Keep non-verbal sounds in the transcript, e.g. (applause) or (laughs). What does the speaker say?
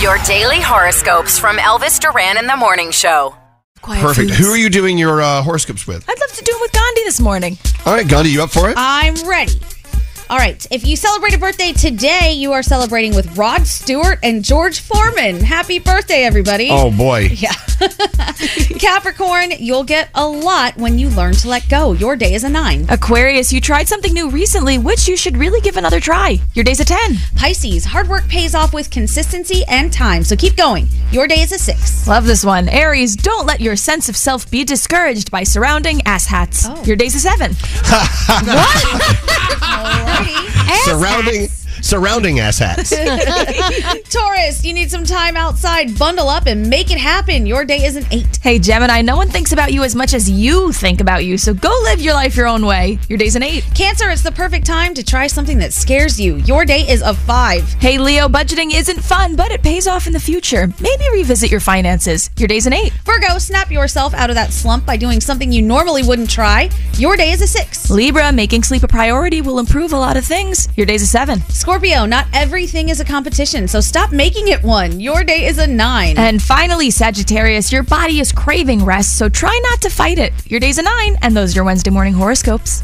Your daily horoscopes from Elvis Duran in the Morning Show. Perfect. Who are you doing your uh, horoscopes with? I'd love to do it with Gandhi this morning. All right, Gandhi, you up for it? I'm ready. All right. If you celebrate a birthday today, you are celebrating with Rod Stewart and George Foreman. Happy birthday, everybody. Oh boy. Yeah. (laughs) Capricorn, you'll get a lot when you learn to let go. Your day is a nine. Aquarius, you tried something new recently, which you should really give another try. Your day's a 10. Pisces, hard work pays off with consistency and time, so keep going. Your day is a six. Love this one. Aries, don't let your sense of self be discouraged by surrounding asshats. Oh. Your day's a 7. (laughs) (laughs) surrounding surrounding ass hats. (laughs) (laughs) Taurus, you need some time outside. Bundle up and make it happen. Your day is an eight. Hey, Gemini, no one thinks about you as much as you think about you, so go live your life your own way. Your day's an 8. Cancer, it's the perfect time to try something that scares you. Your day is a five. Hey, Leo, budgeting isn't fun, but it pays off in the future. Maybe revisit your finances. Your day's an 8. Virgo, snap yourself out of that slump by doing something you normally wouldn't try. Your day is a six. Libra, making sleep a priority will improve a lot of things. Your day's a 7. Scorpio, not everything is a competition, so stop making it one. Your day is a nine. And finally, Sagittarius, your body is craving rest, so try not to fight it. Your day's a 9, and those are your Wednesday morning horoscopes.